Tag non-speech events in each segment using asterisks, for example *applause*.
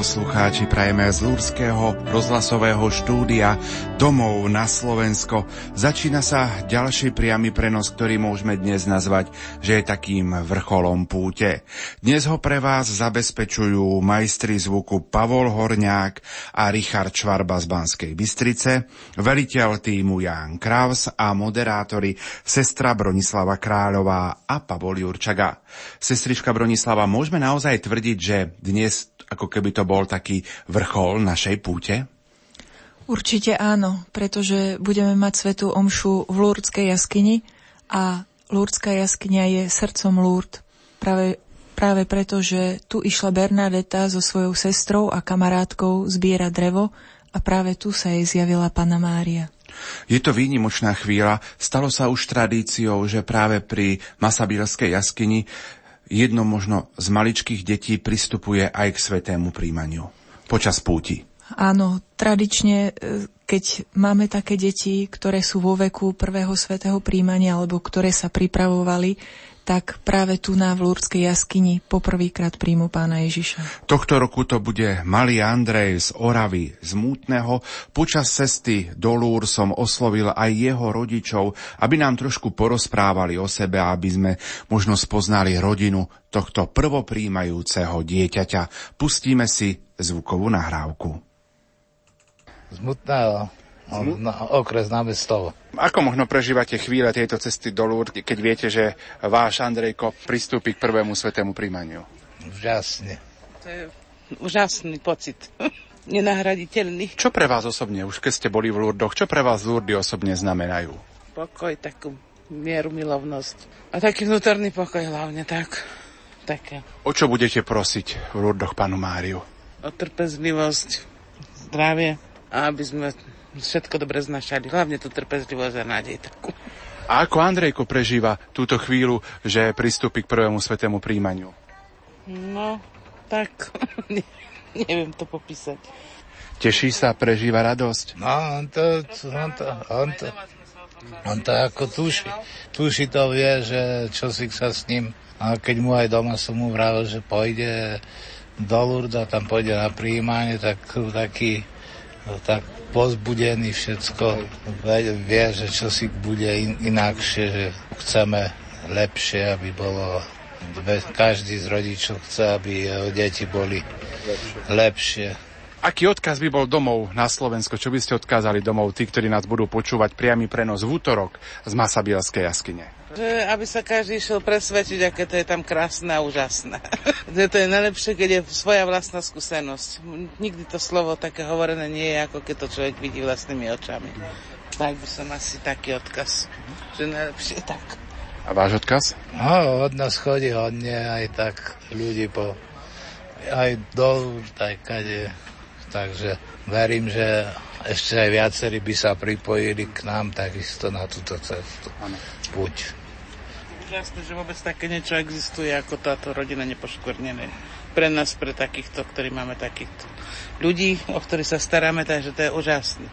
poslucháči, prajeme z Lúrského rozhlasového štúdia domov na Slovensko. Začína sa ďalší priamy prenos, ktorý môžeme dnes nazvať, že je takým vrcholom púte. Dnes ho pre vás zabezpečujú majstri zvuku Pavol Horňák a Richard Čvarba z Banskej Bystrice, veliteľ týmu Jan Kraus a moderátori sestra Bronislava Kráľová a Pavol Jurčaga. Sestrička Bronislava, môžeme naozaj tvrdiť, že dnes ako keby to bol taký vrchol našej púte? Určite áno, pretože budeme mať svetú omšu v Lúrdskej jaskyni a Lúrdská jaskyňa je srdcom Lúrd. Práve, práve preto, že tu išla Bernadeta so svojou sestrou a kamarátkou zbierať drevo a práve tu sa jej zjavila Pana Mária. Je to výnimočná chvíľa. Stalo sa už tradíciou, že práve pri Masabilskej jaskyni jedno možno z maličkých detí pristupuje aj k svetému príjmaniu počas púti. Áno, tradične, e, keď máme také deti, ktoré sú vo veku prvého svetého príjmania alebo ktoré sa pripravovali, tak práve tu na Vlúrskej jaskyni poprvýkrát príjmu pána Ježiša. Tohto roku to bude malý Andrej z Oravy, z Mútneho. Počas cesty do Lúr som oslovil aj jeho rodičov, aby nám trošku porozprávali o sebe, aby sme možno spoznali rodinu tohto prvopríjmajúceho dieťaťa. Pustíme si zvukovú nahrávku. Z Mútneho na okres námestov. Ako možno prežívate chvíle tejto cesty do Lourdes, keď viete, že váš Andrejko pristúpi k prvému svetému príjmaniu? Úžasne. To je úžasný pocit. *laughs* Nenahraditeľný. Čo pre vás osobne, už keď ste boli v Lourdoch, čo pre vás Lourdy osobne znamenajú? Pokoj, takú mieru, milovnosť. A taký vnútorný pokoj hlavne, tak. Také. O čo budete prosiť v Lourdoch panu Máriu? O trpezlivosť, zdravie a aby sme všetko dobre znašali. Hlavne tú trpezlivosť a nádej takú. A ako Andrejko prežíva túto chvíľu, že pristúpi k prvému svetému príjmaniu? No, tak *laughs* ne, neviem to popísať. Teší sa, prežíva radosť? No, on to, on to, on to, on to ako tuší. Tuší to vie, že čo si sa s ním. A keď mu aj doma som mu vravil, že pôjde do Lourdes a tam pôjde na príjmanie, tak taký tak pozbudený všetko, vie, že čo si bude in, inakšie, že chceme lepšie, aby bolo každý z rodičov chce, aby jeho deti boli lepšie. Aký odkaz by bol domov na Slovensko? Čo by ste odkázali domov tí, ktorí nás budú počúvať priamy prenos v útorok z Masabielskej jaskyne? Že aby sa každý išiel presvedčiť, aké to je tam krásne a úžasné. *laughs* že to je najlepšie, keď je svoja vlastná skúsenosť. Nikdy to slovo také hovorené nie je, ako keď to človek vidí vlastnými očami. Tak by som asi taký odkaz. Že najlepšie je tak. A váš odkaz? No, od nás chodí hodne aj tak ľudí po aj dolu, tak kade. Takže verím, že ešte aj viacerí by sa pripojili k nám takisto na túto cestu. Ano. Buď úžasné, že vôbec také niečo existuje ako táto rodina nepoškvrnené. Pre nás, pre takýchto, ktorí máme takýchto ľudí, o ktorých sa staráme, takže to je úžasné.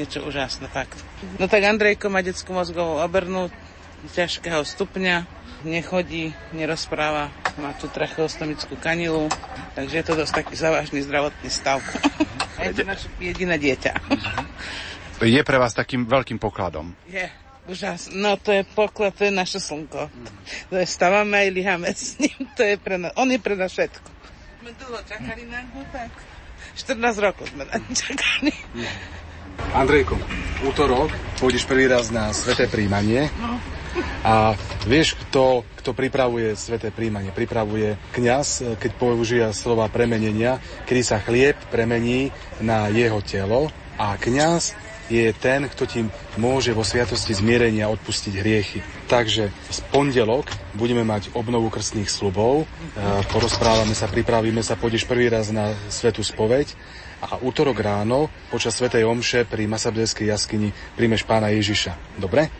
Niečo úžasné, fakt. No tak Andrejko má detskú mozgovú obrnu ťažkého stupňa, nechodí, nerozpráva, má tu tracheostomickú kanilu, takže je to dosť taký závažný zdravotný stav. *laughs* Je to naše jediné dieťa. Je pre vás takým veľkým pokladom. Je, Úžas, no to je poklad, to je naše slnko. Mm. Stávame aj liháme s ním, *laughs* to je pre nás, on je pre nás všetko. Sme dlho čakali na ňu, tak 14 rokov sme na čakali. Andrejko, útorok pôjdeš prvý raz na sveté príjmanie. No. A vieš, kto, kto pripravuje sveté príjmanie? Pripravuje kňaz, keď používa slova premenenia, kedy sa chlieb premení na jeho telo a kňaz je ten, kto ti môže vo sviatosti zmierenia odpustiť hriechy. Takže v pondelok budeme mať obnovu krstných slubov, e, porozprávame sa, pripravíme sa, pôjdeš prvý raz na svetú spoveď a útorok ráno počas svetej omše pri Masabdeskej jaskyni príjmeš pána Ježiša. Dobre?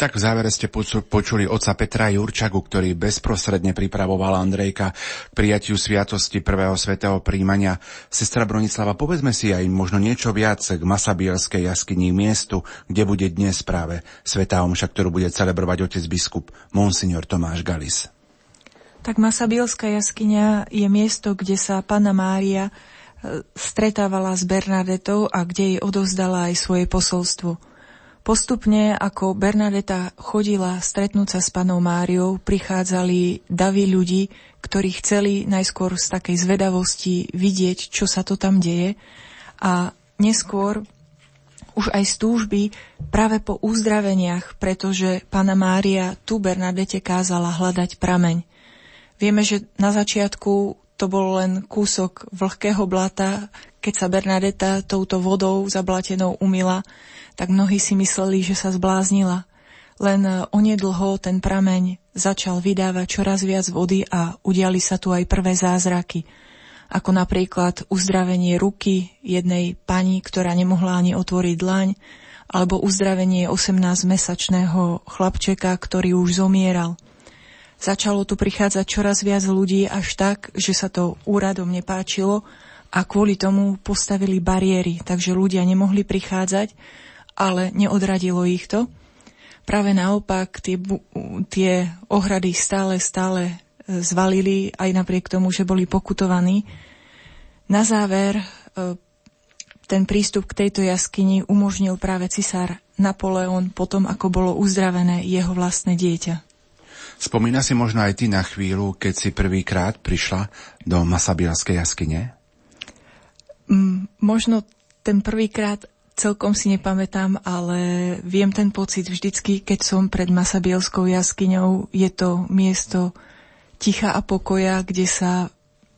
Tak v závere ste počuli oca Petra Jurčagu, ktorý bezprostredne pripravoval Andrejka k prijatiu sviatosti prvého svetého príjmania. Sestra Bronislava, povedzme si aj možno niečo viac k Masabielskej jaskyni miestu, kde bude dnes práve svetá omša, ktorú bude celebrovať otec biskup Monsignor Tomáš Galis. Tak Masabielská jaskyňa je miesto, kde sa Pana Mária e, stretávala s Bernadetou a kde jej odovzdala aj svoje posolstvo. Postupne, ako Bernadeta chodila stretnúť sa s panou Máriou, prichádzali davy ľudí, ktorí chceli najskôr z takej zvedavosti vidieť, čo sa to tam deje a neskôr už aj z túžby práve po uzdraveniach, pretože pána Mária tu Bernadete kázala hľadať prameň. Vieme, že na začiatku to bol len kúsok vlhkého blata, keď sa Bernadeta touto vodou zablatenou umila, tak mnohí si mysleli, že sa zbláznila. Len onedlho ten prameň začal vydávať čoraz viac vody a udiali sa tu aj prvé zázraky. Ako napríklad uzdravenie ruky jednej pani, ktorá nemohla ani otvoriť dlaň, alebo uzdravenie 18-mesačného chlapčeka, ktorý už zomieral – Začalo tu prichádzať čoraz viac ľudí až tak, že sa to úradom nepáčilo a kvôli tomu postavili bariéry, takže ľudia nemohli prichádzať, ale neodradilo ich to. Práve naopak tie, tie ohrady stále, stále e, zvalili aj napriek tomu, že boli pokutovaní. Na záver e, ten prístup k tejto jaskyni umožnil práve cisár Napoleon potom, ako bolo uzdravené jeho vlastné dieťa. Spomína si možno aj ty na chvíľu, keď si prvýkrát prišla do Masabielskej jaskyne? Mm, možno ten prvýkrát celkom si nepamätám, ale viem ten pocit vždycky, keď som pred Masabielskou jaskyňou. Je to miesto ticha a pokoja, kde sa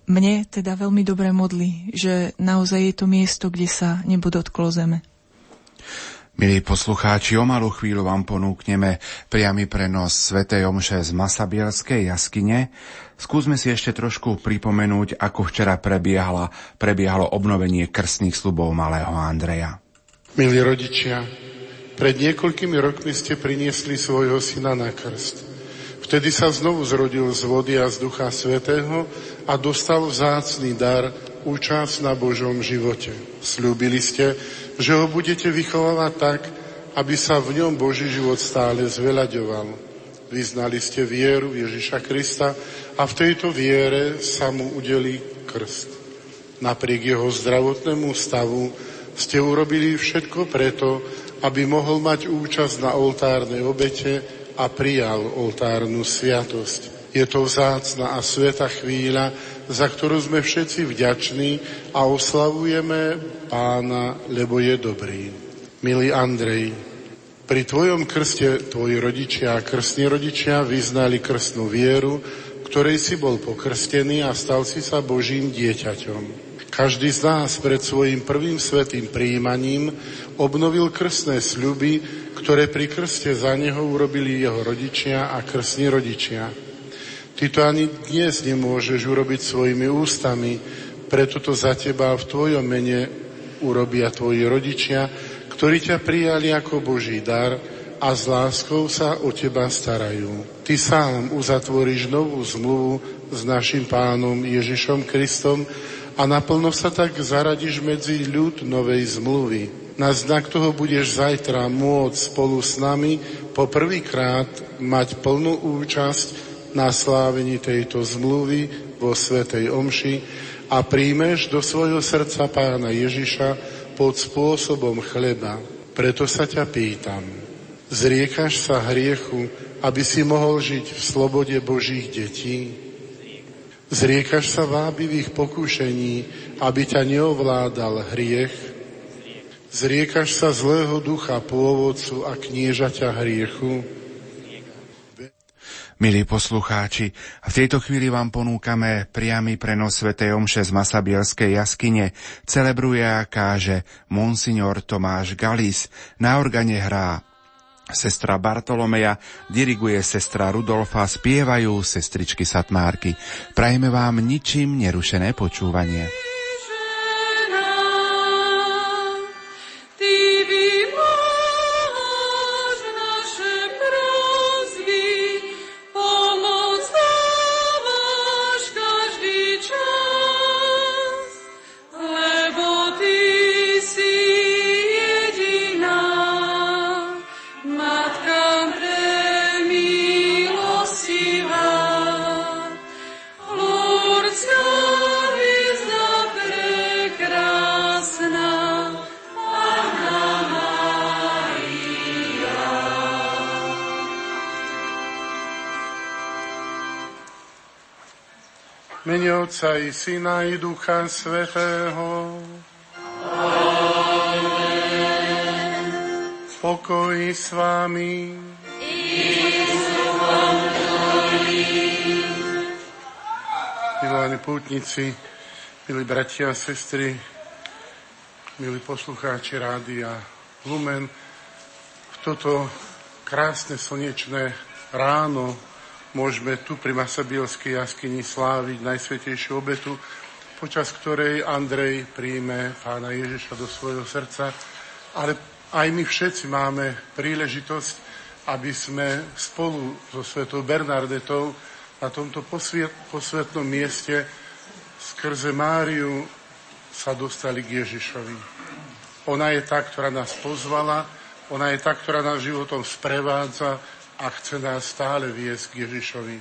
mne teda veľmi dobre modlí, že naozaj je to miesto, kde sa nebo dotklo zeme. Milí poslucháči, o malú chvíľu vám ponúkneme priamy prenos Sv. Omše z Masabielskej jaskyne. Skúsme si ešte trošku pripomenúť, ako včera prebiehalo, prebiehalo obnovenie krstných slubov malého Andreja. Milí rodičia, pred niekoľkými rokmi ste priniesli svojho syna na krst. Vtedy sa znovu zrodil z vody a z Ducha Svetého a dostal vzácný dar účasť na Božom živote. Sľúbili ste, že ho budete vychovávať tak, aby sa v ňom Boží život stále zveľaďoval. Vyznali ste vieru Ježiša Krista a v tejto viere sa mu udelí krst. Napriek jeho zdravotnému stavu ste urobili všetko preto, aby mohol mať účasť na oltárnej obete a prijal oltárnu sviatosť. Je to vzácna a sveta chvíľa, za ktorú sme všetci vďační a oslavujeme pána, lebo je dobrý. Milý Andrej, pri tvojom krste tvoji rodičia a krstní rodičia vyznali krstnú vieru, ktorej si bol pokrstený a stal si sa Božím dieťaťom. Každý z nás pred svojim prvým svetým príjmaním obnovil krstné sľuby, ktoré pri krste za neho urobili jeho rodičia a krstní rodičia. Ty to ani dnes nemôžeš urobiť svojimi ústami, preto to za teba v tvojom mene urobia tvoji rodičia, ktorí ťa prijali ako Boží dar a s láskou sa o teba starajú. Ty sám uzatvoríš novú zmluvu s našim pánom Ježišom Kristom a naplno sa tak zaradiš medzi ľud novej zmluvy. Na znak toho budeš zajtra môcť spolu s nami poprvýkrát mať plnú účasť na slávení tejto zmluvy vo Svetej Omši a príjmeš do svojho srdca pána Ježiša pod spôsobom chleba. Preto sa ťa pýtam, zriekaš sa hriechu, aby si mohol žiť v slobode Božích detí? Zriekaš sa vábivých pokúšení, aby ťa neovládal hriech? Zriekaš sa zlého ducha pôvodcu a kniežaťa hriechu? Milí poslucháči, v tejto chvíli vám ponúkame priamy prenos Sv. Omše z Masabielskej jaskyne. Celebruje a káže Monsignor Tomáš Galis. Na organe hrá sestra Bartolomeja, diriguje sestra Rudolfa, spievajú sestričky Satmárky. Prajme vám ničím nerušené počúvanie. Mene Otca i Syna i Ducha Svetého. Pokoj s vámi. Milovaní pútnici, milí bratia a sestry, milí poslucháči Rádia Lumen, v toto krásne slnečné ráno môžeme tu pri Masabielskej jaskyni sláviť Najsvetejšiu obetu, počas ktorej Andrej príjme pána Ježiša do svojho srdca. Ale aj my všetci máme príležitosť, aby sme spolu so svetou Bernardetou na tomto posvetnom mieste skrze Máriu sa dostali k Ježišovi. Ona je tá, ktorá nás pozvala, ona je tá, ktorá nás životom sprevádza, a chce nás stále viesť k Ježišovi.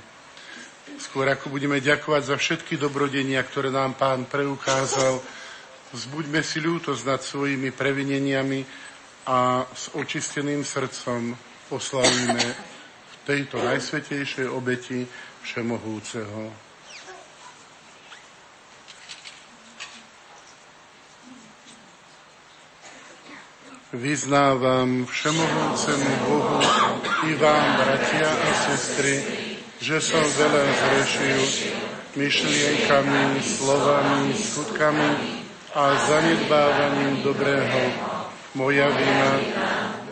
Skôr ako budeme ďakovať za všetky dobrodenia, ktoré nám Pán preukázal, vzbuďme si ľútosť nad svojimi previneniami a s očisteným srdcom oslavíme v tejto najsvetejšej obeti Všemohúceho. Vyznávam Všemohúcemu Bohu i vám, bratia a sestry, že som veľa zrešil myšlienkami, slovami, skutkami a zanedbávaním dobrého. Moja vina,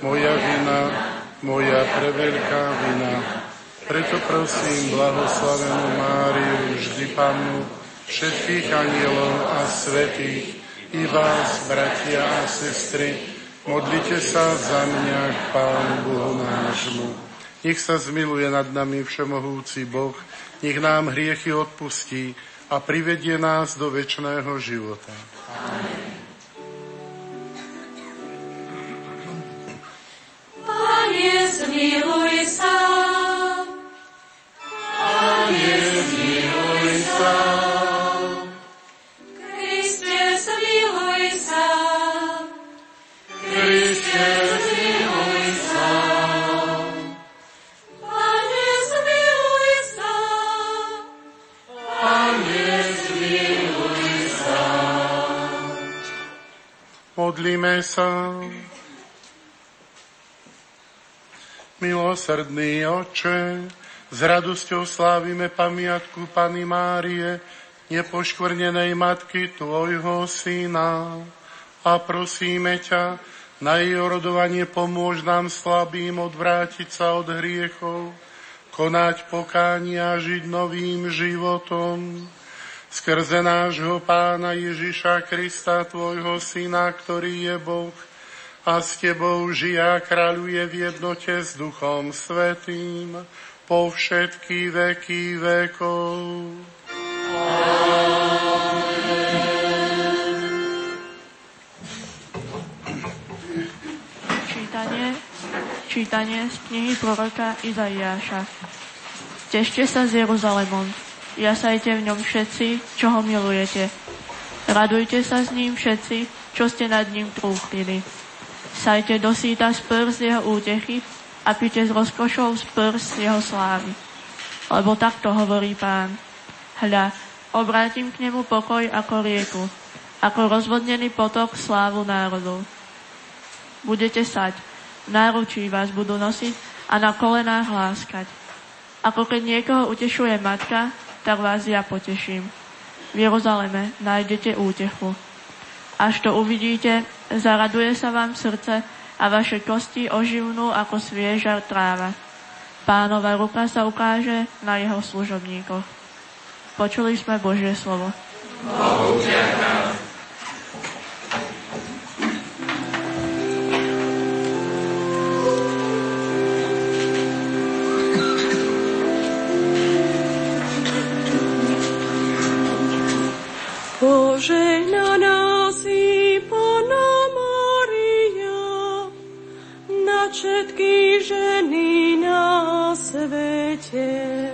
moja vina, moja preveľká vina. Preto prosím blahoslavenú Máriu, vždy Pannu, všetkých anielov a svetých, i vás, bratia a sestry, Modlite sa za mňa k Pánu Bohu nášmu. Nech sa zmiluje nad nami Všemohúci Boh, nech nám hriechy odpustí a privedie nás do väčšného života. Milosrdný oče, s radosťou slávime pamiatku Pany Márie, nepoškvrnenej matky Tvojho Syna. A prosíme ťa, na jej orodovanie pomôž nám slabým odvrátiť sa od hriechov, konať pokánie a žiť novým životom skrze nášho Pána Ježiša Krista, Tvojho Syna, ktorý je Boh a s Tebou žije a kráľuje v jednote s Duchom Svetým po všetky veky vekov. Čítanie, čítanie z knihy proroka Izaiáša. Tešte sa s Jeruzalemom, jasajte v ňom všetci, čo ho milujete. Radujte sa s ním všetci, čo ste nad ním trúchlili. Sajte do síta z prst jeho útechy a pite z rozkošou z prst jeho slávy. Lebo takto hovorí pán. Hľa, obrátim k nemu pokoj ako rieku, ako rozvodnený potok slávu národov. Budete sať, náručí vás budú nosiť a na kolenách hláskať. Ako keď niekoho utešuje matka, tak vás ja poteším. V Jeruzaleme nájdete útechu. Až to uvidíte, zaraduje sa vám srdce a vaše kosti oživnú ako svieža tráva. Pánova ruka sa ukáže na jeho služobníkoch. Počuli sme Božie slovo. Bohu Požehnaná všetky ženy na svete.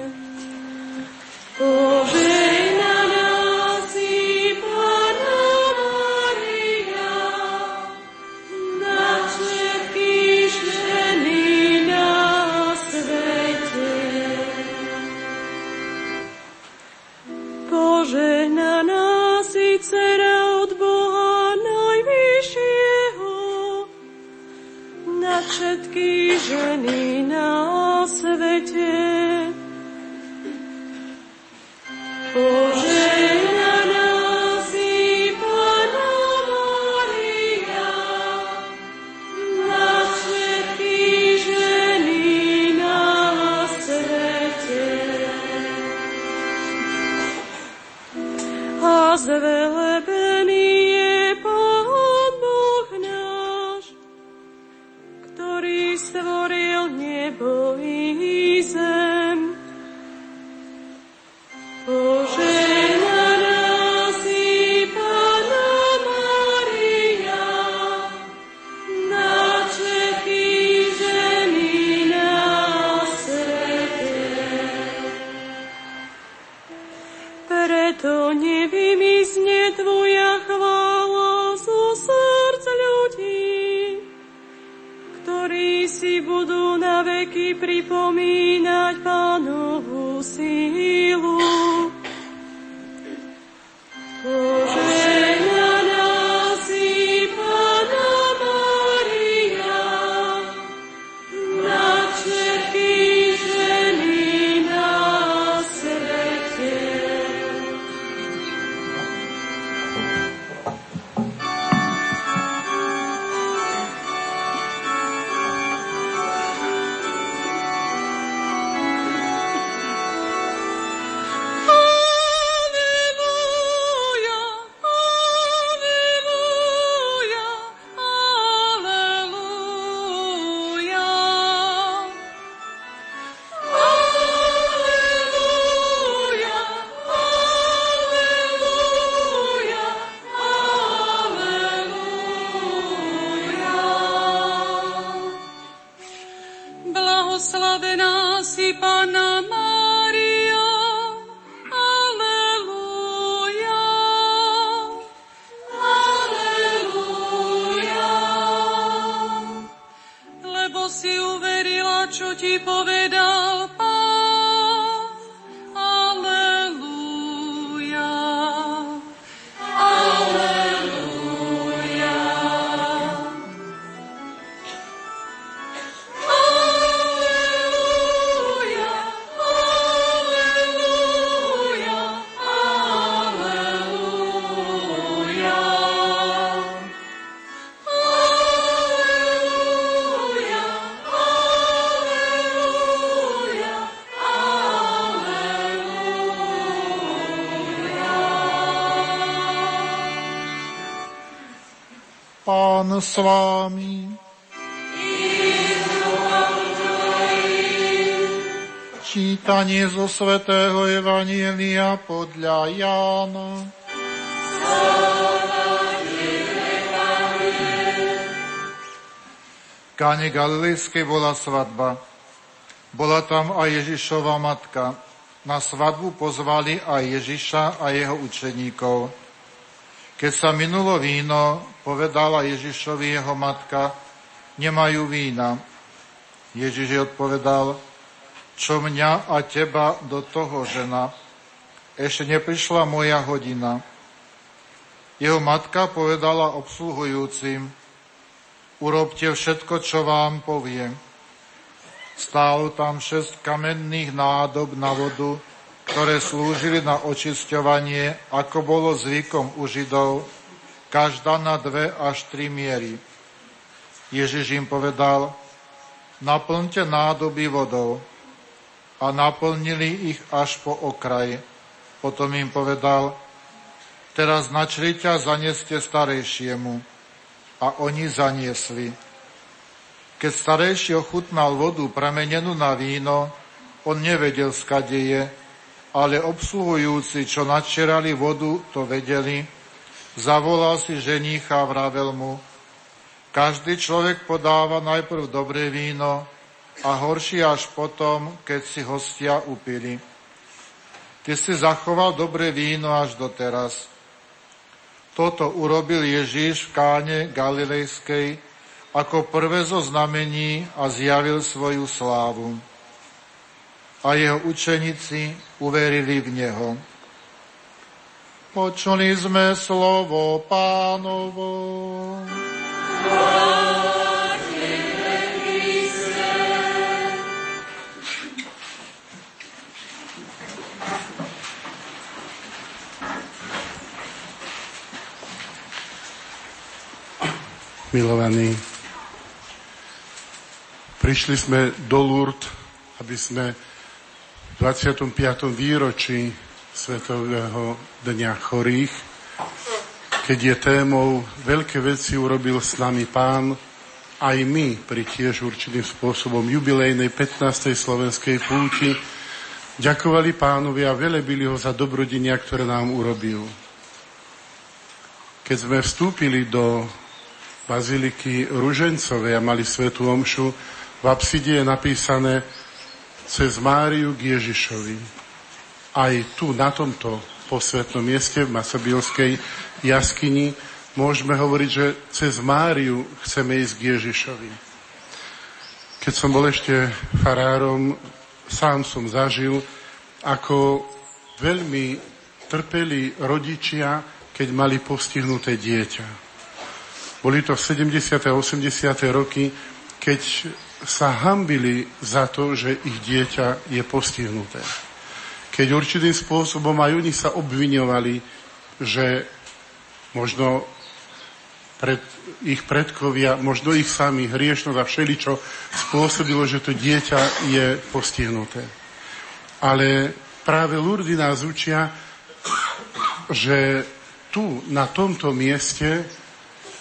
S vámi. Čítanie zo svätého Evanielia podľa Jána. Káne Galilejskej bola svadba. Bola tam aj Ježišova matka. Na svadbu pozvali aj Ježiša a jeho učeníkov. Keď sa minulo víno, povedala Ježišovi jeho matka, nemajú vína. Ježiš jej odpovedal, čo mňa a teba do toho žena, ešte neprišla moja hodina. Jeho matka povedala obsluhujúcim, urobte všetko, čo vám poviem. Stálo tam šesť kamenných nádob na vodu, ktoré slúžili na očisťovanie, ako bolo zvykom u Židov, každá na dve až tri miery. Ježiš im povedal, naplňte nádoby vodou. A naplnili ich až po okraj. Potom im povedal, teraz na čriťa zaneste starejšiemu. A oni zaniesli. Keď starejší ochutnal vodu premenenú na víno, on nevedel, skade je, ale obsluhujúci, čo načerali vodu, to vedeli. Zavolal si ženícha a vravel mu, každý človek podáva najprv dobré víno a horšie až potom, keď si hostia upili. Ty si zachoval dobré víno až doteraz. Toto urobil Ježíš v káne Galilejskej ako prvé zo znamení a zjavil svoju slávu. A jeho učeníci uverili v Neho. Počuli sme slovo pánovo. Milovaní, prišli sme do Lourdes, aby sme v 25. výročí Svetového dňa chorých, keď je témou veľké veci urobil s nami pán, aj my pri tiež určitým spôsobom jubilejnej 15. slovenskej púti ďakovali pánovi a velebili ho za dobrodinia, ktoré nám urobil. Keď sme vstúpili do baziliky Ružencovej a mali svetú omšu, v apside je napísané cez Máriu k Ježišovi. Aj tu, na tomto posvetnom mieste v Masobilskej jaskyni, môžeme hovoriť, že cez Máriu chceme ísť k Ježišovi. Keď som bol ešte farárom, sám som zažil, ako veľmi trpeli rodičia, keď mali postihnuté dieťa. Boli to v 70. a 80. roky, keď sa hambili za to, že ich dieťa je postihnuté. Keď určitým spôsobom aj oni sa obviňovali, že možno pred ich predkovia, možno ich sami hriešnosť a všeličo spôsobilo, že to dieťa je postihnuté. Ale práve Lurdy nás učia, že tu, na tomto mieste,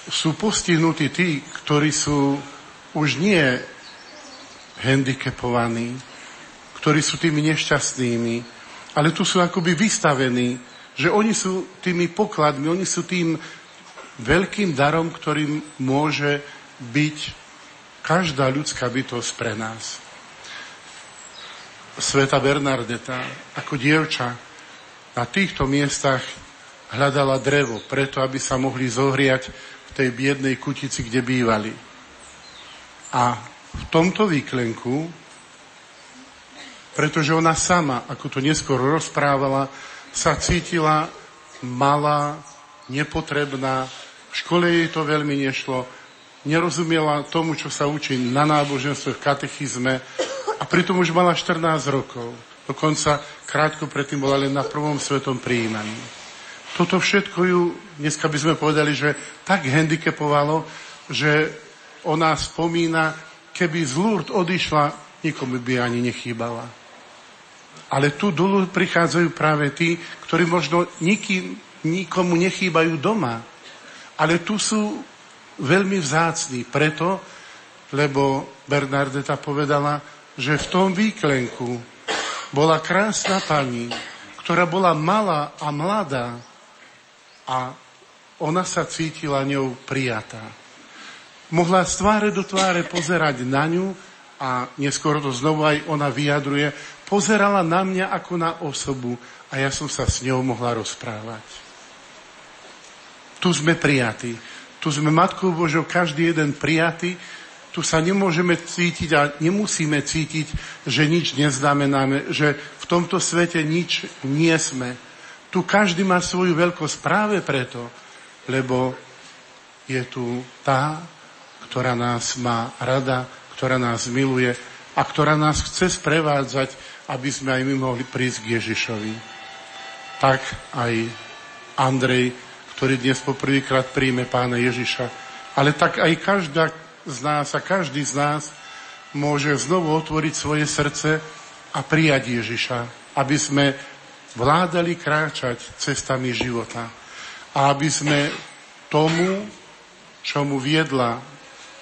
sú postihnutí tí, ktorí sú už nie handicapovaní, ktorí sú tými nešťastnými, ale tu sú akoby vystavení, že oni sú tými pokladmi, oni sú tým veľkým darom, ktorým môže byť každá ľudská bytosť pre nás. Sveta Bernardeta ako dievča na týchto miestach hľadala drevo, preto aby sa mohli zohriať v tej biednej kutici, kde bývali. A v tomto výklenku, pretože ona sama, ako to neskôr rozprávala, sa cítila malá, nepotrebná, v škole jej to veľmi nešlo, nerozumiela tomu, čo sa učí na náboženstve, v katechizme a pritom už mala 14 rokov. Dokonca krátko predtým bola len na prvom svetom prijímaní. Toto všetko ju, dneska by sme povedali, že tak handicapovalo, že ona spomína, keby z Lourdes odišla, nikomu by ani nechýbala. Ale tu dolu prichádzajú práve tí, ktorí možno nikým, nikomu nechýbajú doma. Ale tu sú veľmi vzácní preto, lebo Bernardeta povedala, že v tom výklenku bola krásna pani, ktorá bola malá a mladá, a ona sa cítila ňou prijatá. Mohla z tváre do tváre pozerať na ňu a neskôr to znovu aj ona vyjadruje, pozerala na mňa ako na osobu a ja som sa s ňou mohla rozprávať. Tu sme prijatí. Tu sme Matkou Božou každý jeden prijatý. Tu sa nemôžeme cítiť a nemusíme cítiť, že nič neznamenáme, že v tomto svete nič nie sme tu každý má svoju veľkosť práve preto, lebo je tu tá, ktorá nás má rada, ktorá nás miluje a ktorá nás chce sprevádzať, aby sme aj my mohli prísť k Ježišovi. Tak aj Andrej, ktorý dnes poprvýkrát príjme pána Ježiša, ale tak aj každá z nás a každý z nás môže znovu otvoriť svoje srdce a prijať Ježiša, aby sme vládali kráčať cestami života. A aby sme tomu, čo mu viedla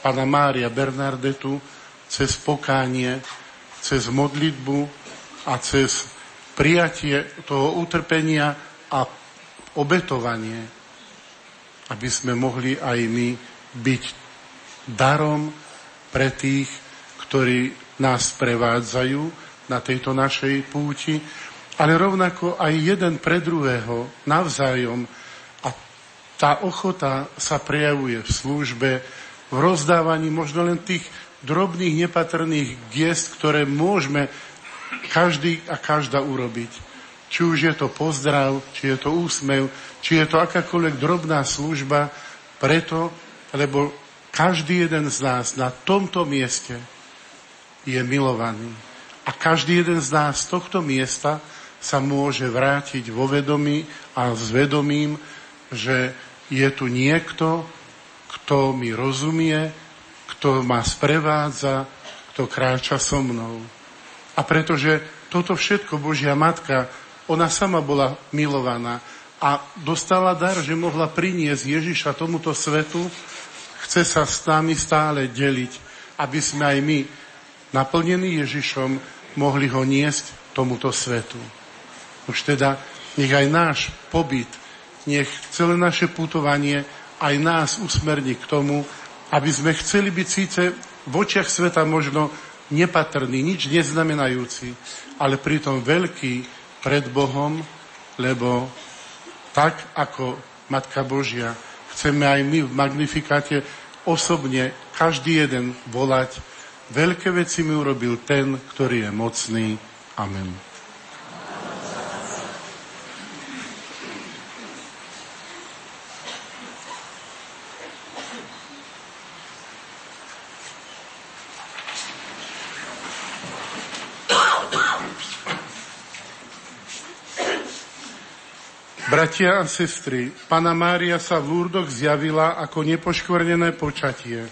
pána Mária Bernardetu, cez pokánie, cez modlitbu a cez prijatie toho utrpenia a obetovanie, aby sme mohli aj my byť darom pre tých, ktorí nás prevádzajú na tejto našej púti ale rovnako aj jeden pre druhého navzájom. A tá ochota sa prejavuje v službe, v rozdávaní možno len tých drobných, nepatrných gest, ktoré môžeme každý a každá urobiť. Či už je to pozdrav, či je to úsmev, či je to akákoľvek drobná služba, preto, lebo každý jeden z nás na tomto mieste je milovaný. A každý jeden z nás z tohto miesta sa môže vrátiť vo vedomí a s vedomím, že je tu niekto, kto mi rozumie, kto ma sprevádza, kto kráča so mnou. A pretože toto všetko Božia Matka, ona sama bola milovaná a dostala dar, že mohla priniesť Ježiša tomuto svetu, chce sa s nami stále deliť, aby sme aj my, naplnení Ježišom, mohli ho niesť tomuto svetu. Už teda nech aj náš pobyt, nech celé naše putovanie aj nás usmerní k tomu, aby sme chceli byť síce v očiach sveta možno nepatrný, nič neznamenajúci, ale pritom veľký pred Bohom, lebo tak ako Matka Božia chceme aj my v Magnifikáte osobne každý jeden volať veľké veci mi urobil ten, ktorý je mocný. Amen. Bratia a sestry, Pana Mária sa v Lurdoch zjavila ako nepoškvrnené počatie.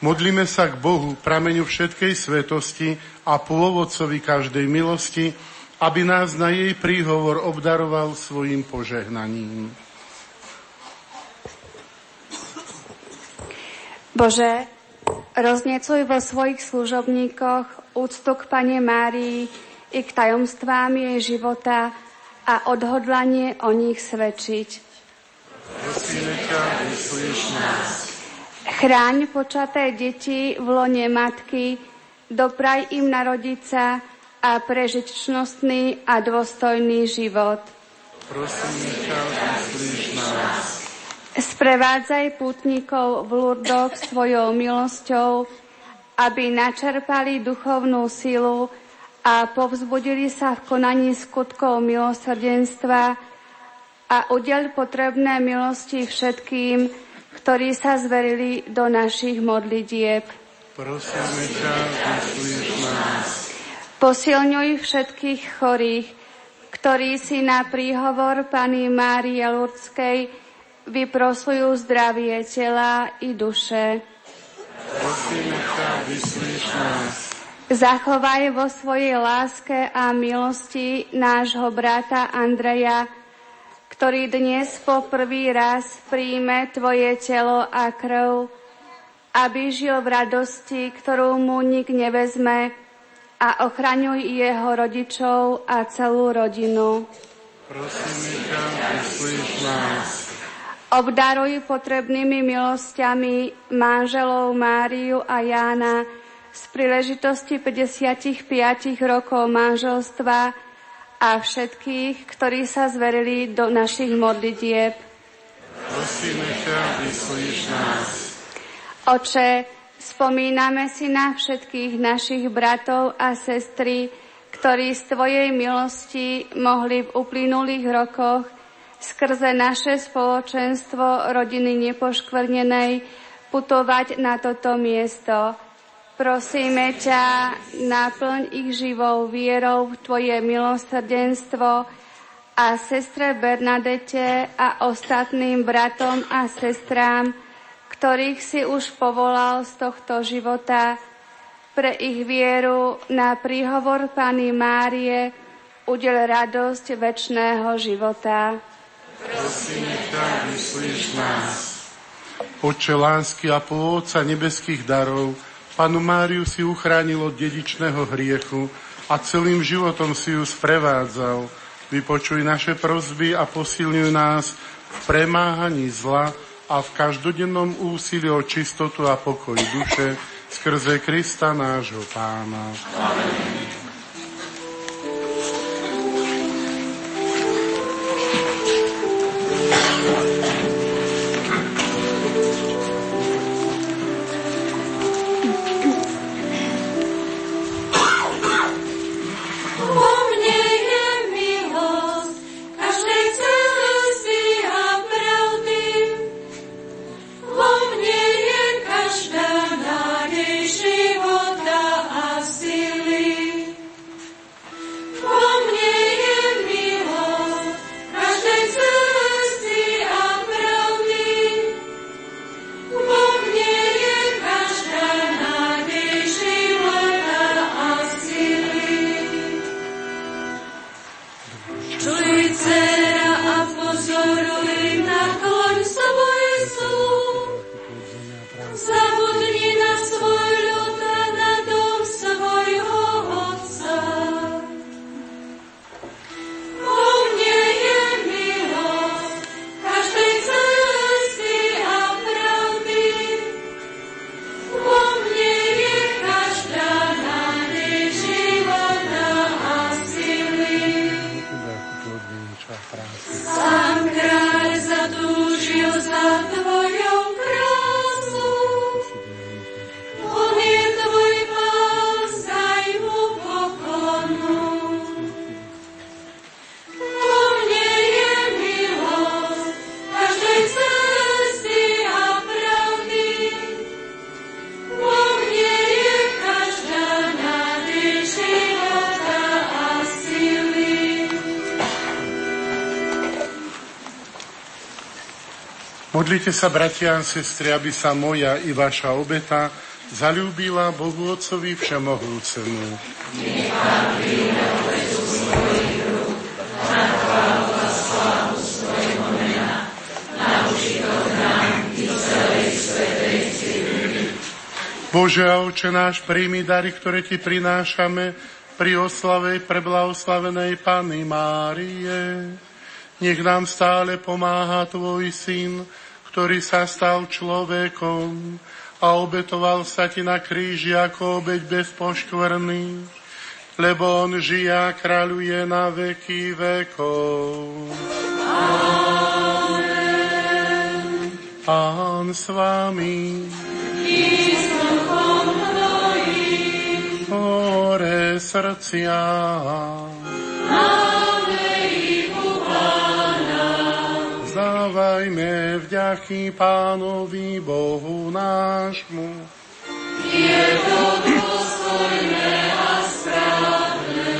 Modlíme sa k Bohu, prameňu všetkej svetosti a pôvodcovi každej milosti, aby nás na jej príhovor obdaroval svojim požehnaním. Bože, roznecuj vo svojich služobníkoch úctu k Pane Márii i k tajomstvám jej života, a odhodlanie o nich svedčiť. Chráň počaté deti v lone matky, dopraj im narodiť sa a prežiť čnostný a dôstojný život. Sprevádzaj putníkov v Lurdoch svojou milosťou, aby načerpali duchovnú silu, a povzbudili sa v konaní skutkov milosrdenstva a udel potrebné milosti všetkým, ktorí sa zverili do našich modlitieb. Prosíme ťa, nás. Posilňuj všetkých chorých, ktorí si na príhovor Pani Márie Lurdskej vyprosujú zdravie tela i duše. Prosíme ťa, vyslíš nás. Zachovaj vo svojej láske a milosti nášho brata Andreja, ktorý dnes po prvý raz príjme Tvoje telo a krv, aby žil v radosti, ktorú mu nik nevezme a ochraňuj jeho rodičov a celú rodinu. Ťa, nás. Obdaruj potrebnými milosťami manželov Máriu a Jána, z príležitosti 55 rokov manželstva a všetkých, ktorí sa zverili do našich modlitieb. Prosíme ťa, vyslíš nás. Oče, spomíname si na všetkých našich bratov a sestry, ktorí z Tvojej milosti mohli v uplynulých rokoch skrze naše spoločenstvo rodiny nepoškvrnenej putovať na toto miesto. Prosíme ťa, naplň ich živou vierou v Tvoje milosrdenstvo a sestre Bernadete a ostatným bratom a sestrám, ktorých si už povolal z tohto života, pre ich vieru na príhovor Pany Márie udel radosť väčšného života. Prosíme ťa, nás. Oče lásky a pôvodca nebeských darov, Panu Máriu si uchránil od dedičného hriechu a celým životom si ju sprevádzal. Vypočuj naše prozby a posilňuj nás v premáhaní zla a v každodennom úsilí o čistotu a pokoj duše skrze Krista nášho Pána. Amen. Modlite sa, bratia a sestry, aby sa moja i vaša obeta zalúbila Bohu Otcovi Všemohúcemu. Bože a Oče náš, príjmi dary, ktoré Ti prinášame pri oslave preblahoslavenej Panny Márie. Nech nám stále pomáha Tvoj Syn, ktorý sa stal človekom a obetoval sa Ti na kríži ako obeď bez poškvrny, lebo On žije a kráľuje na veky vekov. Pán s Vami. Hore srdcia. Zdávajme vďaky Pánovi Bohu nášmu. Je to dôstojné a správne.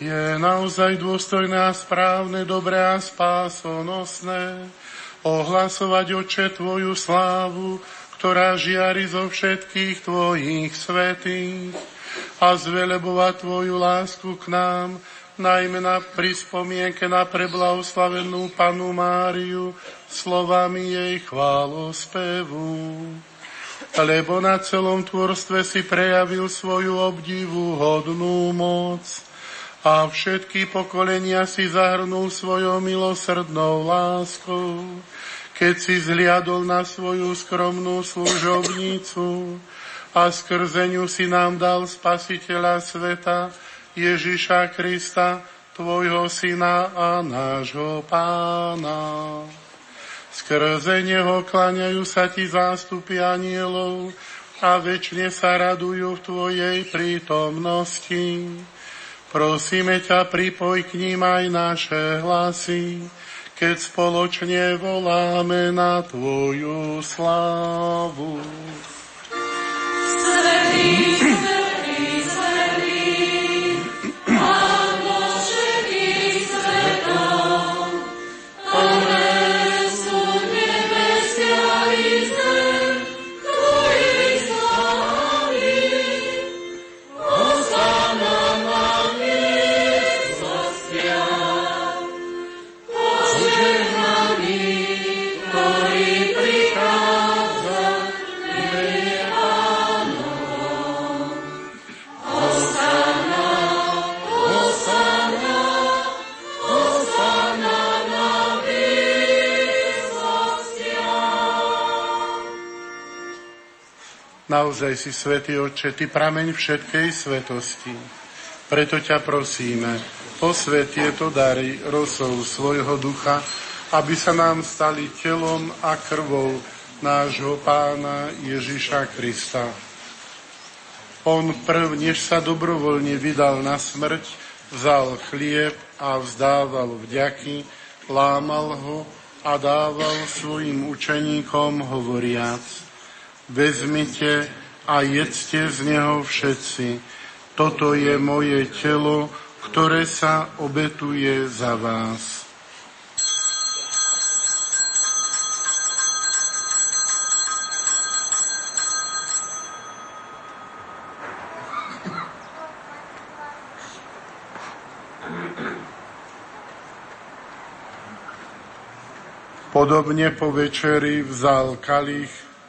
Je naozaj dôstojné a správne, dobré a spásonosné ohlasovať, Oče, Tvoju slávu, ktorá žiari zo všetkých Tvojich svetých a zvelebovať Tvoju lásku k nám, najmä na prispomienke na preblahoslavenú Panu Máriu slovami jej chválospevu. Lebo na celom tvorstve si prejavil svoju obdivu hodnú moc a všetky pokolenia si zahrnul svojou milosrdnou láskou keď si zliadol na svoju skromnú služobnicu a skrze ňu si nám dal spasiteľa sveta Ježiša Krista, tvojho syna a nášho pána. Skrze neho klaňajú sa ti zástupy anielov a väčšine sa radujú v tvojej prítomnosti. Prosíme ťa, pripoj k ním aj naše hlasy, keď spoločne voláme na Tvoju slávu. Svetý, svetý, Naozaj si, Svetý Otče, Ty prameň všetkej svetosti. Preto ťa prosíme, posvet tieto dary rosou svojho ducha, aby sa nám stali telom a krvou nášho pána Ježiša Krista. On prv, než sa dobrovoľne vydal na smrť, vzal chlieb a vzdával vďaky, lámal ho a dával svojim učeníkom hovoriac. Vezmite a jedzte z neho všetci. Toto je moje telo, ktoré sa obetuje za vás. Podobne po večeri vzal kalich,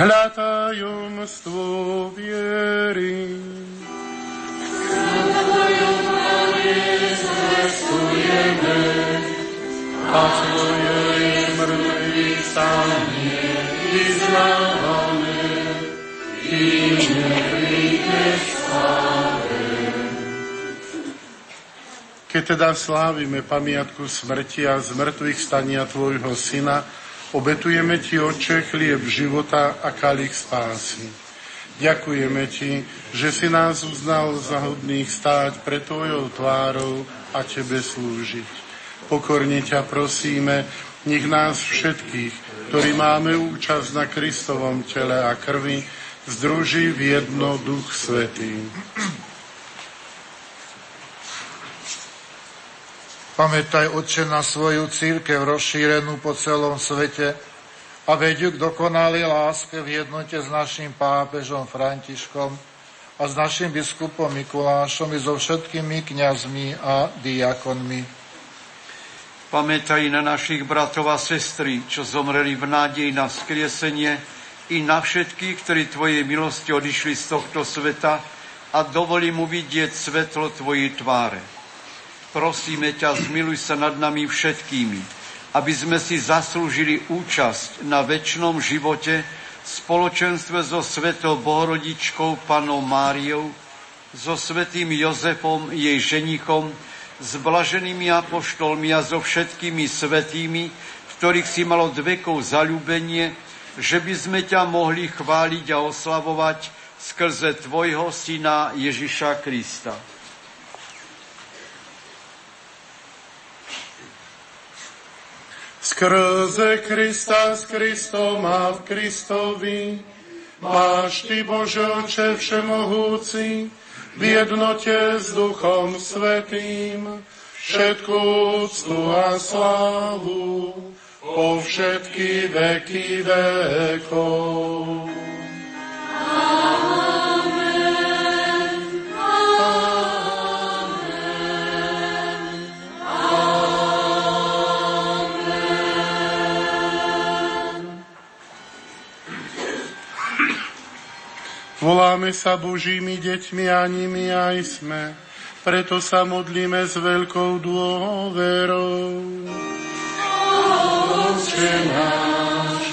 hľa tajomstvo viery. Tvoju a Tvoje mŕtvy stanie vyznávame, Ty neprídeš sláve. Keď teda slávime pamiatku smrti a zmrtvých stania Tvojho Syna, obetujeme Ti, Oče, chlieb života a kalich spásy. Ďakujeme Ti, že si nás uznal za hodných stáť pre Tvojou tvárou a Tebe slúžiť. Pokorne ťa prosíme, nech nás všetkých, ktorí máme účasť na Kristovom tele a krvi, združí v jedno Duch Svetý. Pamätaj, Otče, na svoju církev rozšírenú po celom svete a veď k dokonalej láske v jednote s našim pápežom Františkom a s našim biskupom Mikulášom i so všetkými kňazmi a diakonmi. Pamätaj na našich bratov a sestry, čo zomreli v nádeji na skriesenie i na všetkých, ktorí Tvojej milosti odišli z tohto sveta a dovolí mu vidieť svetlo Tvojej tváre. Prosíme ťa, zmiluj sa nad nami všetkými, aby sme si zaslúžili účasť na väčšnom živote v spoločenstve so Svetou Bohorodičkou Panou Máriou, so Svetým Jozefom, jej ženichom, s blaženými apoštolmi a so všetkými svetými, v ktorých si malo dvekov zalúbenie, že by sme ťa mohli chváliť a oslavovať skrze Tvojho Syna Ježiša Krista. Skrze Krista s Kristom a v Kristovi máš Ty, Bože Oče Všemohúci, v jednote s Duchom Svetým, všetku úctu a slávu po všetky veky vekov. Voláme sa Božími deťmi a nimi aj sme, preto sa modlíme s veľkou dôverou. Otče náš,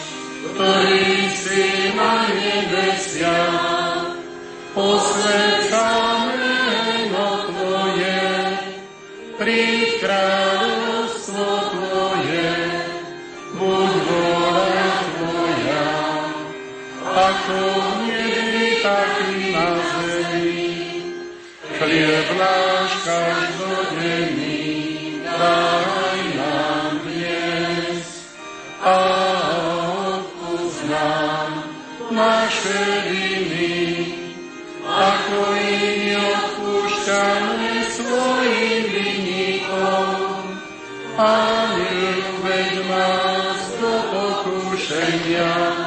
ktorý si na nebesiach, posved meno Tvoje, príď kráľovstvo Tvoje, buď vôľa Tvoja, ako Chlieb náš každodenný, daj nám dnes a odpúsť nám naše viny, ako i odpúšťame svojim vinníkom. A neuved nás do pokúšenia,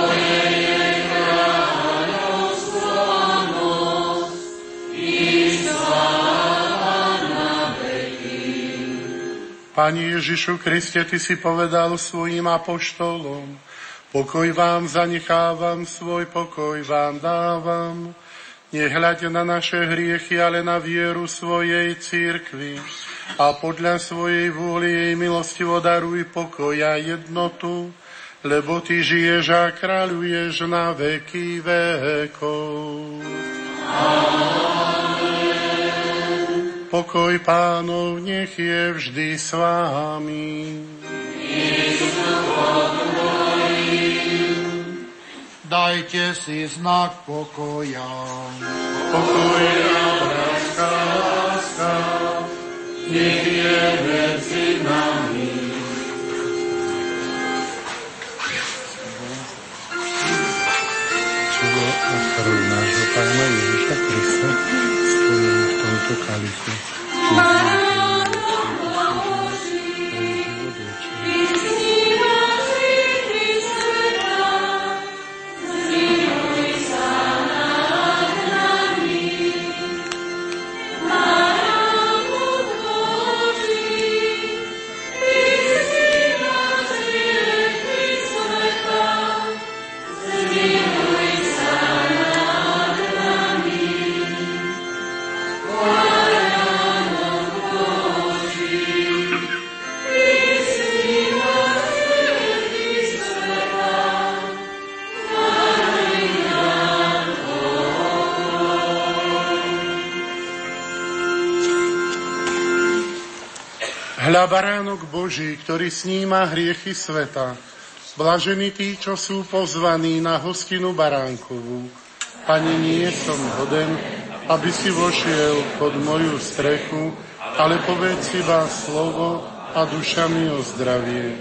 Pani Ježišu Kriste, Ty si povedal svojim apoštolom, pokoj vám zanechávam, svoj pokoj vám dávam. Nehľaď na naše hriechy, ale na vieru svojej církvy a podľa svojej vôly jej milostivo daruj pokoj a jednotu, lebo Ty žiješ a kráľuješ na veky vekov. Pokoj pánov nech je vždy s vámi. Dajte si znak pokoja. Pokoj a bratská láska, nech je medzi nami. Čelo a krv nášho Pána Ježiša Krista v tomto Hľa baránok Boží, ktorý sníma hriechy sveta. Blažení tí, čo sú pozvaní na hostinu baránkovú. Pane, nie som hoden, aby si vošiel pod moju strechu, ale povedz iba slovo a duša mi o zdravie.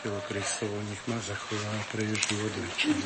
Telo Kristovo nech ma zachová pre život večný.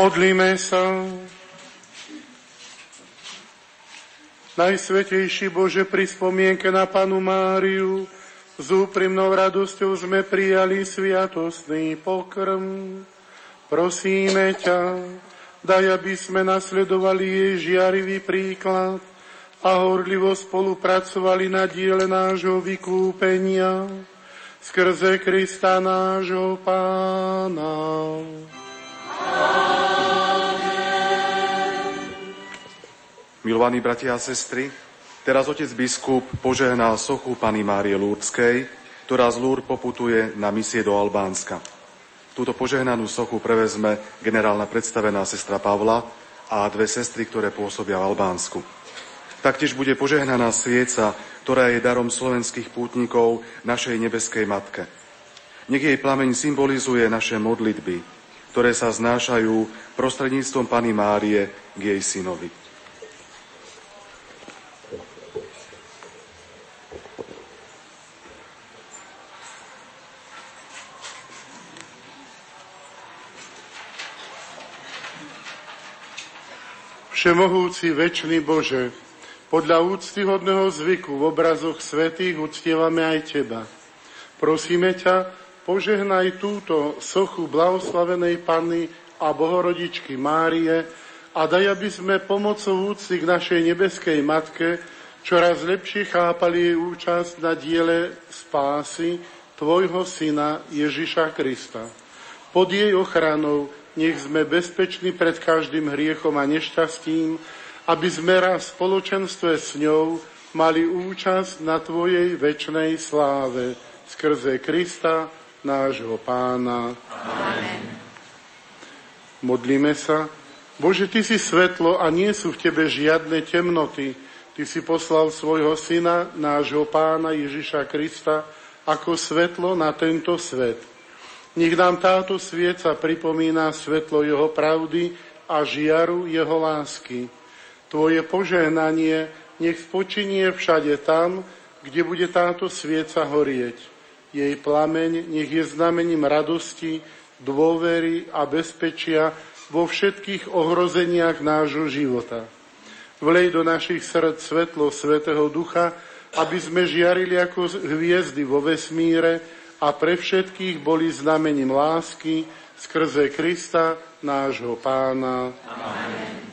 Modlíme sa. Najsvetejší Bože, pri spomienke na Panu Máriu, s úprimnou radosťou sme prijali sviatostný pokrm. Prosíme ťa, daj, aby sme nasledovali jej žiarivý príklad a horlivo spolupracovali na diele nášho vykúpenia skrze Krista nášho Pána. Milovaní bratia a sestry, teraz otec biskup požehná sochu Pany Márie Lúrdskej, ktorá z Lúr poputuje na misie do Albánska. Túto požehnanú sochu prevezme generálna predstavená sestra Pavla a dve sestry, ktoré pôsobia v Albánsku. Taktiež bude požehnaná svieca, ktorá je darom slovenských pútnikov našej nebeskej matke. Nech jej plameň symbolizuje naše modlitby, ktoré sa znášajú prostredníctvom Pany Márie k jej synovi. Všemohúci večný Bože, podľa úctyhodného zvyku v obrazoch svetých uctievame aj Teba. Prosíme ťa, požehnaj túto sochu blahoslavenej Panny a Bohorodičky Márie a daj, aby sme pomocou úcty k našej nebeskej Matke čoraz lepšie chápali jej účasť na diele spásy Tvojho Syna Ježiša Krista. Pod jej ochranou nech sme bezpeční pred každým hriechom a nešťastím, aby sme raz v spoločenstve s ňou mali účasť na Tvojej väčšnej sláve skrze Krista, nášho Pána. Amen. Modlíme sa. Bože, Ty si svetlo a nie sú v Tebe žiadne temnoty. Ty si poslal svojho Syna, nášho Pána Ježiša Krista, ako svetlo na tento svet. Nech nám táto svieca pripomína svetlo Jeho pravdy a žiaru Jeho lásky. Tvoje požehnanie nech spočinie všade tam, kde bude táto svieca horieť. Jej plameň nech je znamením radosti, dôvery a bezpečia vo všetkých ohrozeniach nášho života. Vlej do našich srdc svetlo Svetého Ducha, aby sme žiarili ako hviezdy vo vesmíre a pre všetkých boli znamením lásky skrze Krista, nášho pána. Amen.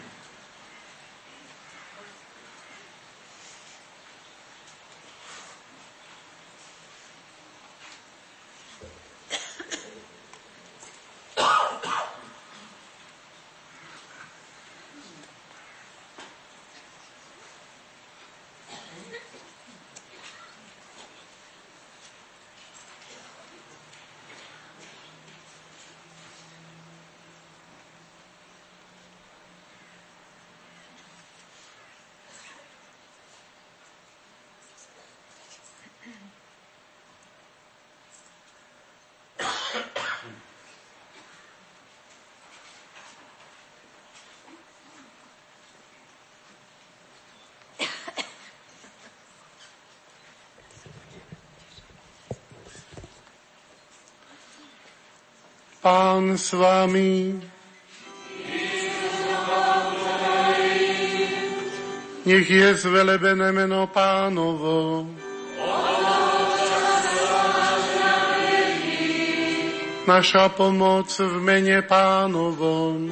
Pán s vami. Nech je zvelebené meno pánovo. Naša pomoc v mene pánovom.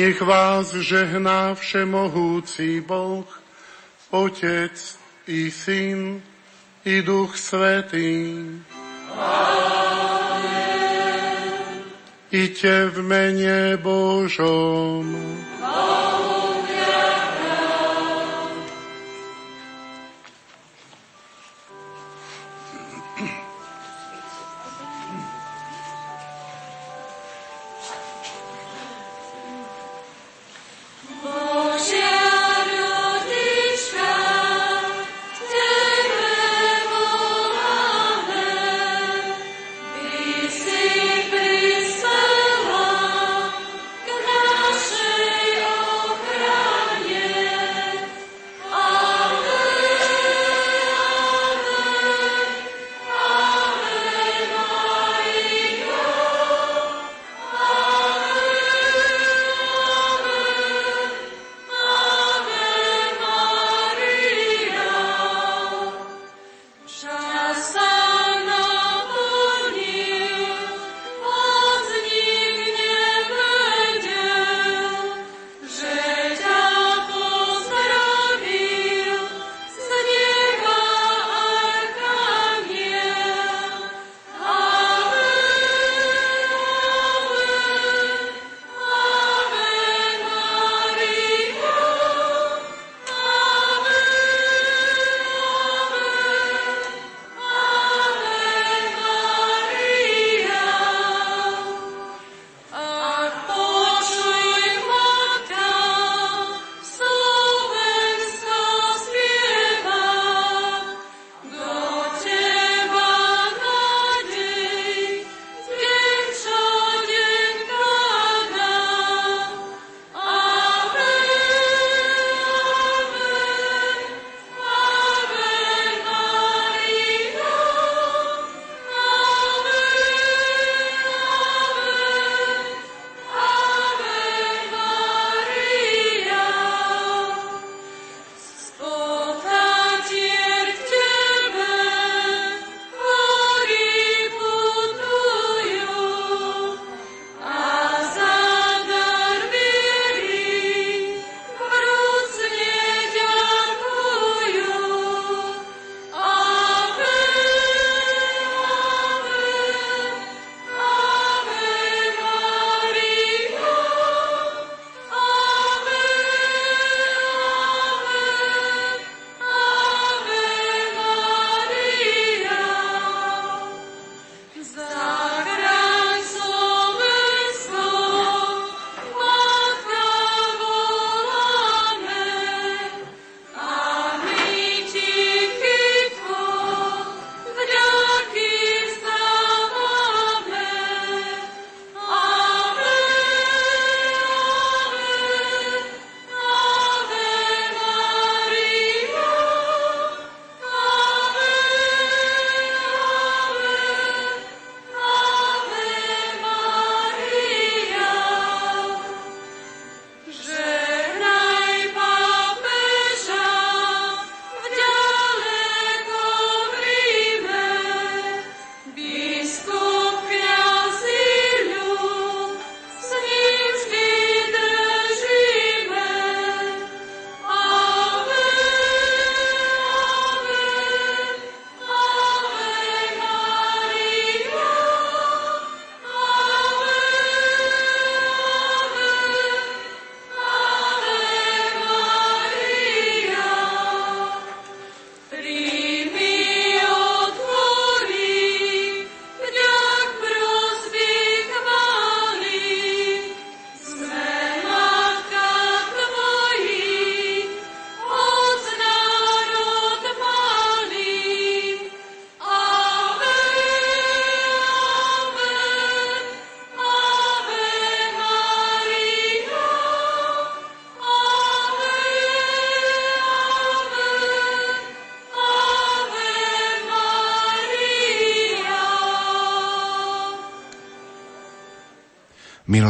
Nech vás žehná všemohúci Boh, Otec i Syn i Duch Svetý. Amen. Iďte v mene Božom.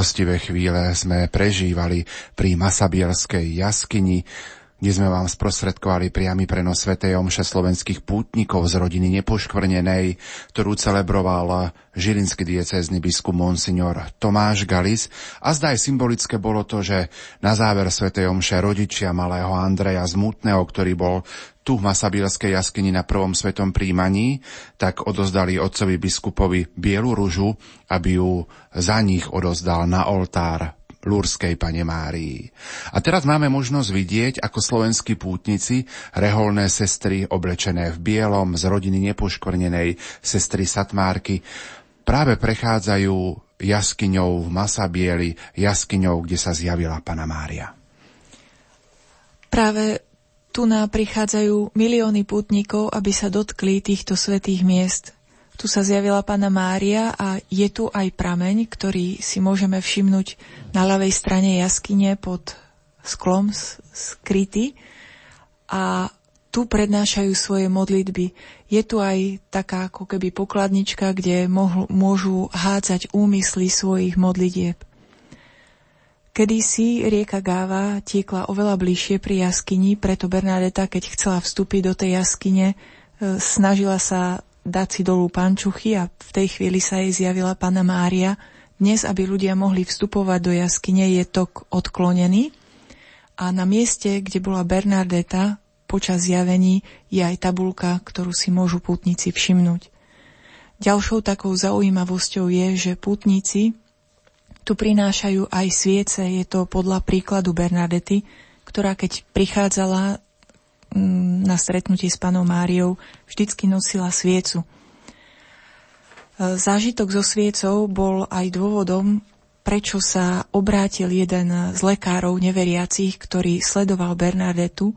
Milostivé chvíle sme prežívali pri Masabielskej jaskyni, kde sme vám sprostredkovali priamy prenos Svetej Omše slovenských pútnikov z rodiny nepoškvrnenej, ktorú celebroval žilinský diecézny biskup Monsignor Tomáš Galis. A zdaj symbolické bolo to, že na záver Svetej Omše rodičia malého Andreja Zmutného, ktorý bol tu v Masabilskej jaskyni na prvom svetom príjmaní, tak odozdali otcovi biskupovi bielu ružu, aby ju za nich odozdal na oltár Lúrskej pane Márii. A teraz máme možnosť vidieť, ako slovenskí pútnici, reholné sestry oblečené v bielom z rodiny nepoškvrnenej sestry Satmárky, práve prechádzajú jaskyňou v Masabieli, jaskyňou, kde sa zjavila pana Mária. Práve tu nám prichádzajú milióny pútnikov, aby sa dotkli týchto svetých miest. Tu sa zjavila Pana Mária a je tu aj prameň, ktorý si môžeme všimnúť na ľavej strane jaskyne pod sklom skrytý a tu prednášajú svoje modlitby. Je tu aj taká ako keby pokladnička, kde môžu hádzať úmysly svojich modlitieb. Kedysi rieka Gáva tiekla oveľa bližšie pri jaskyni, preto Bernadeta, keď chcela vstúpiť do tej jaskyne, e, snažila sa dať si dolu pančuchy a v tej chvíli sa jej zjavila Pana Mária. Dnes, aby ľudia mohli vstupovať do jaskyne, je tok odklonený a na mieste, kde bola Bernardeta, počas zjavení je aj tabulka, ktorú si môžu pútnici všimnúť. Ďalšou takou zaujímavosťou je, že pútnici tu prinášajú aj sviece, je to podľa príkladu Bernadety, ktorá keď prichádzala Mm, na stretnutie s panou Máriou vždycky nosila sviecu. E, zážitok so sviecou bol aj dôvodom, prečo sa obrátil jeden z lekárov neveriacich, ktorý sledoval Bernadetu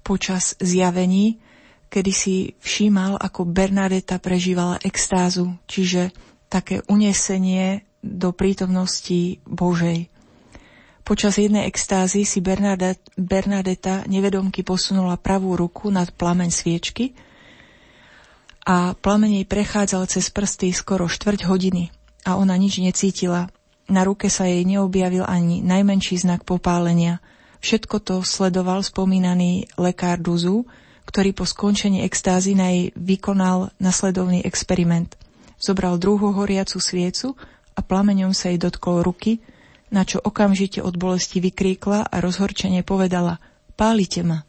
počas zjavení, kedy si všímal, ako Bernadeta prežívala extázu, čiže také unesenie do prítomnosti Božej. Počas jednej extázy si Bernadeta nevedomky posunula pravú ruku nad plameň sviečky a plameň jej prechádzal cez prsty skoro štvrť hodiny a ona nič necítila. Na ruke sa jej neobjavil ani najmenší znak popálenia. Všetko to sledoval spomínaný lekár Duzu, ktorý po skončení extázy na jej vykonal nasledovný experiment. Zobral druhú horiacu sviecu a plameňom sa jej dotkol ruky – na čo okamžite od bolesti vykríkla a rozhorčene povedala Pálite ma.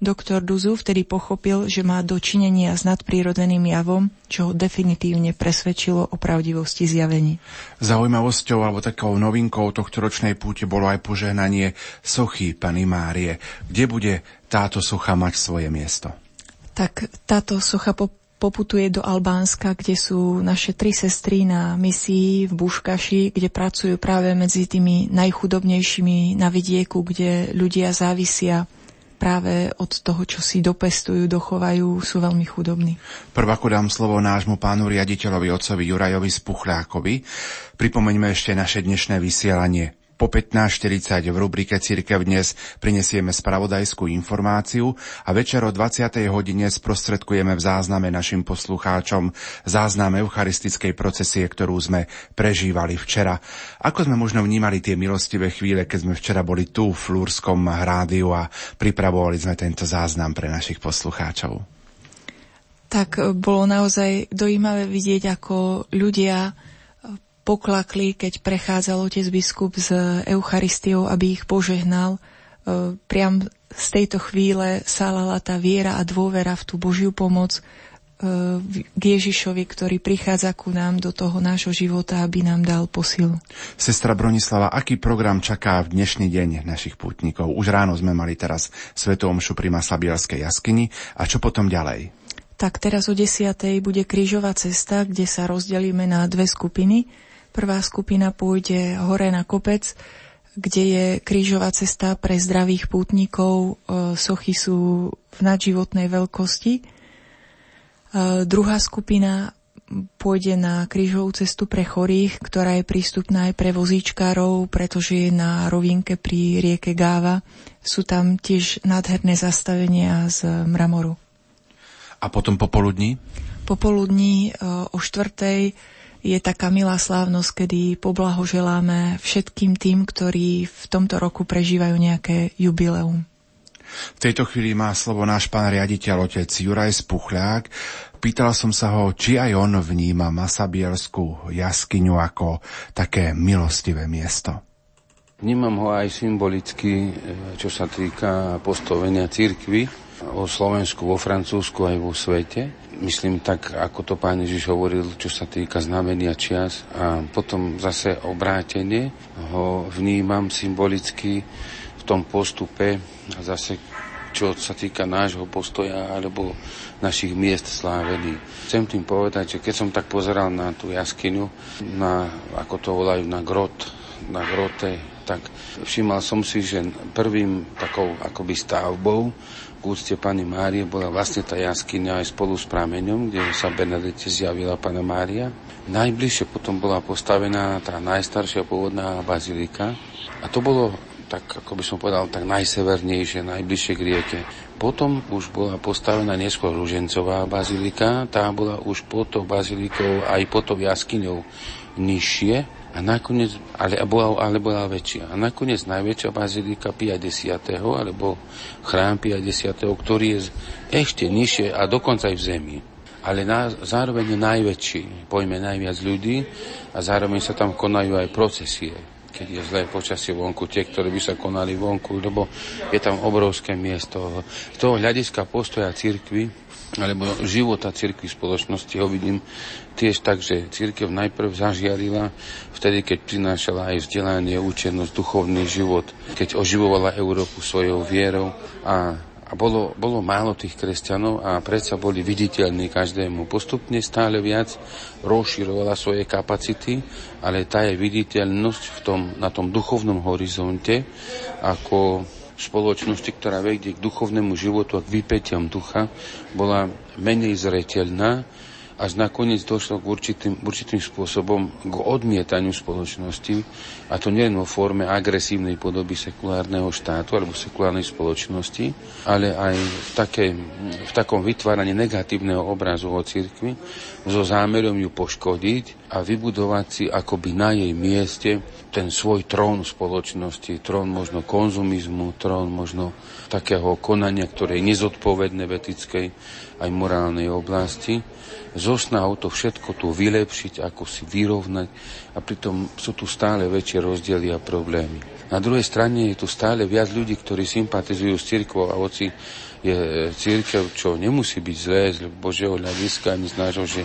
Doktor Duzu vtedy pochopil, že má dočinenia s nadprírodzeným javom, čo ho definitívne presvedčilo o pravdivosti zjavení. Zaujímavosťou alebo takou novinkou tohto ročnej púte bolo aj požehnanie sochy Pany Márie. Kde bude táto socha mať svoje miesto? Tak táto socha po poputuje do Albánska, kde sú naše tri sestry na misii v Buškaši, kde pracujú práve medzi tými najchudobnejšími na vidieku, kde ľudia závisia práve od toho, čo si dopestujú, dochovajú, sú veľmi chudobní. Prvako dám slovo nášmu pánu riaditeľovi, otcovi Jurajovi Spuchľákovi. Pripomeňme ešte naše dnešné vysielanie. Po 15.40 v rubrike Cirkev dnes prinesieme spravodajskú informáciu a večer o 20. hodine sprostredkujeme v zázname našim poslucháčom záznam eucharistickej procesie, ktorú sme prežívali včera. Ako sme možno vnímali tie milostivé chvíle, keď sme včera boli tu v Flúrskom rádiu a pripravovali sme tento záznam pre našich poslucháčov? Tak bolo naozaj dojímavé vidieť, ako ľudia poklakli, keď prechádzal otec biskup s Eucharistiou, aby ich požehnal. E, priam z tejto chvíle salala tá viera a dôvera v tú Božiu pomoc e, k Ježišovi, ktorý prichádza ku nám do toho nášho života, aby nám dal posilu. Sestra Bronislava, aký program čaká v dnešný deň našich pútnikov? Už ráno sme mali teraz Svetu Omšu pri Masabielskej jaskyni. A čo potom ďalej? Tak teraz o 10. bude krížová cesta, kde sa rozdelíme na dve skupiny. Prvá skupina pôjde hore na kopec, kde je krížová cesta pre zdravých pútnikov. E, sochy sú v nadživotnej veľkosti. E, druhá skupina pôjde na krížovú cestu pre chorých, ktorá je prístupná aj pre vozíčkárov, pretože je na rovinke pri rieke Gáva. Sú tam tiež nádherné zastavenia z mramoru. A potom popoludní? Popoludní e, o štvrtej je taká milá slávnosť, kedy poblahoželáme všetkým tým, ktorí v tomto roku prežívajú nejaké jubileum. V tejto chvíli má slovo náš pán riaditeľ otec Juraj Spuchľák. Pýtal som sa ho, či aj on vníma Masabielskú jaskyňu ako také milostivé miesto. Vnímam ho aj symbolicky, čo sa týka postavenia církvy o Slovensku, vo Francúzsku aj vo svete. Myslím tak, ako to pán Ježiš hovoril, čo sa týka znamenia čias a potom zase obrátenie ho vnímam symbolicky v tom postupe a zase čo sa týka nášho postoja alebo našich miest slávení. Chcem tým povedať, že keď som tak pozeral na tú jaskyňu, na, ako to volajú, na grot, na grote, tak všímal som si, že prvým takou akoby stavbou k úcte Pani Márie bola vlastne tá jaskyňa aj spolu s prameňom, kde sa Benedete zjavila Pana Mária. Najbližšie potom bola postavená tá najstaršia pôvodná bazilika a to bolo tak, ako by som povedal, tak najsevernejšie, najbližšie k rieke. Potom už bola postavená neskôr Ružencová bazilika, tá bola už pod tou bazilikou aj pod tou jaskyňou nižšie, a nakoniec, ale, bola, ale bola väčšia. A nakoniec najväčšia bazilika 50. alebo chrám 50. ktorý je ešte nižšie a dokonca aj v zemi. Ale na, zároveň je najväčší, pojme najviac ľudí a zároveň sa tam konajú aj procesie keď je zlé počasie vonku, tie, ktoré by sa konali vonku, lebo je tam obrovské miesto. Z toho hľadiska postoja cirkvy alebo života cirkvi spoločnosti ho vidím tiež tak, že církev najprv zažiarila vtedy, keď prinášala aj vzdelanie, učenosť, duchovný život, keď oživovala Európu svojou vierou a a bolo, bolo málo tých kresťanov a predsa boli viditeľní každému. Postupne stále viac rozširovala svoje kapacity, ale tá je viditeľnosť v tom, na tom duchovnom horizonte ako spoločnosti, ktorá vedie k duchovnému životu a k vypetiam ducha, bola menej zreteľná až nakoniec došlo k určitým, určitým spôsobom k odmietaniu spoločnosti a to nielen vo forme agresívnej podoby sekulárneho štátu alebo sekulárnej spoločnosti, ale aj v, takej, v takom vytváraní negatívneho obrazu o cirkvi so zámerom ju poškodiť a vybudovať si akoby na jej mieste ten svoj trón spoločnosti, trón možno konzumizmu, trón možno takého konania, ktoré je nezodpovedné v etickej aj morálnej oblasti zo snahou to všetko tu vylepšiť, ako si vyrovnať a pritom sú tu stále väčšie rozdiely a problémy. Na druhej strane je tu stále viac ľudí, ktorí sympatizujú s cirkvou a oci je církev, čo nemusí byť zlé z Božieho hľadiska ani z nášho, že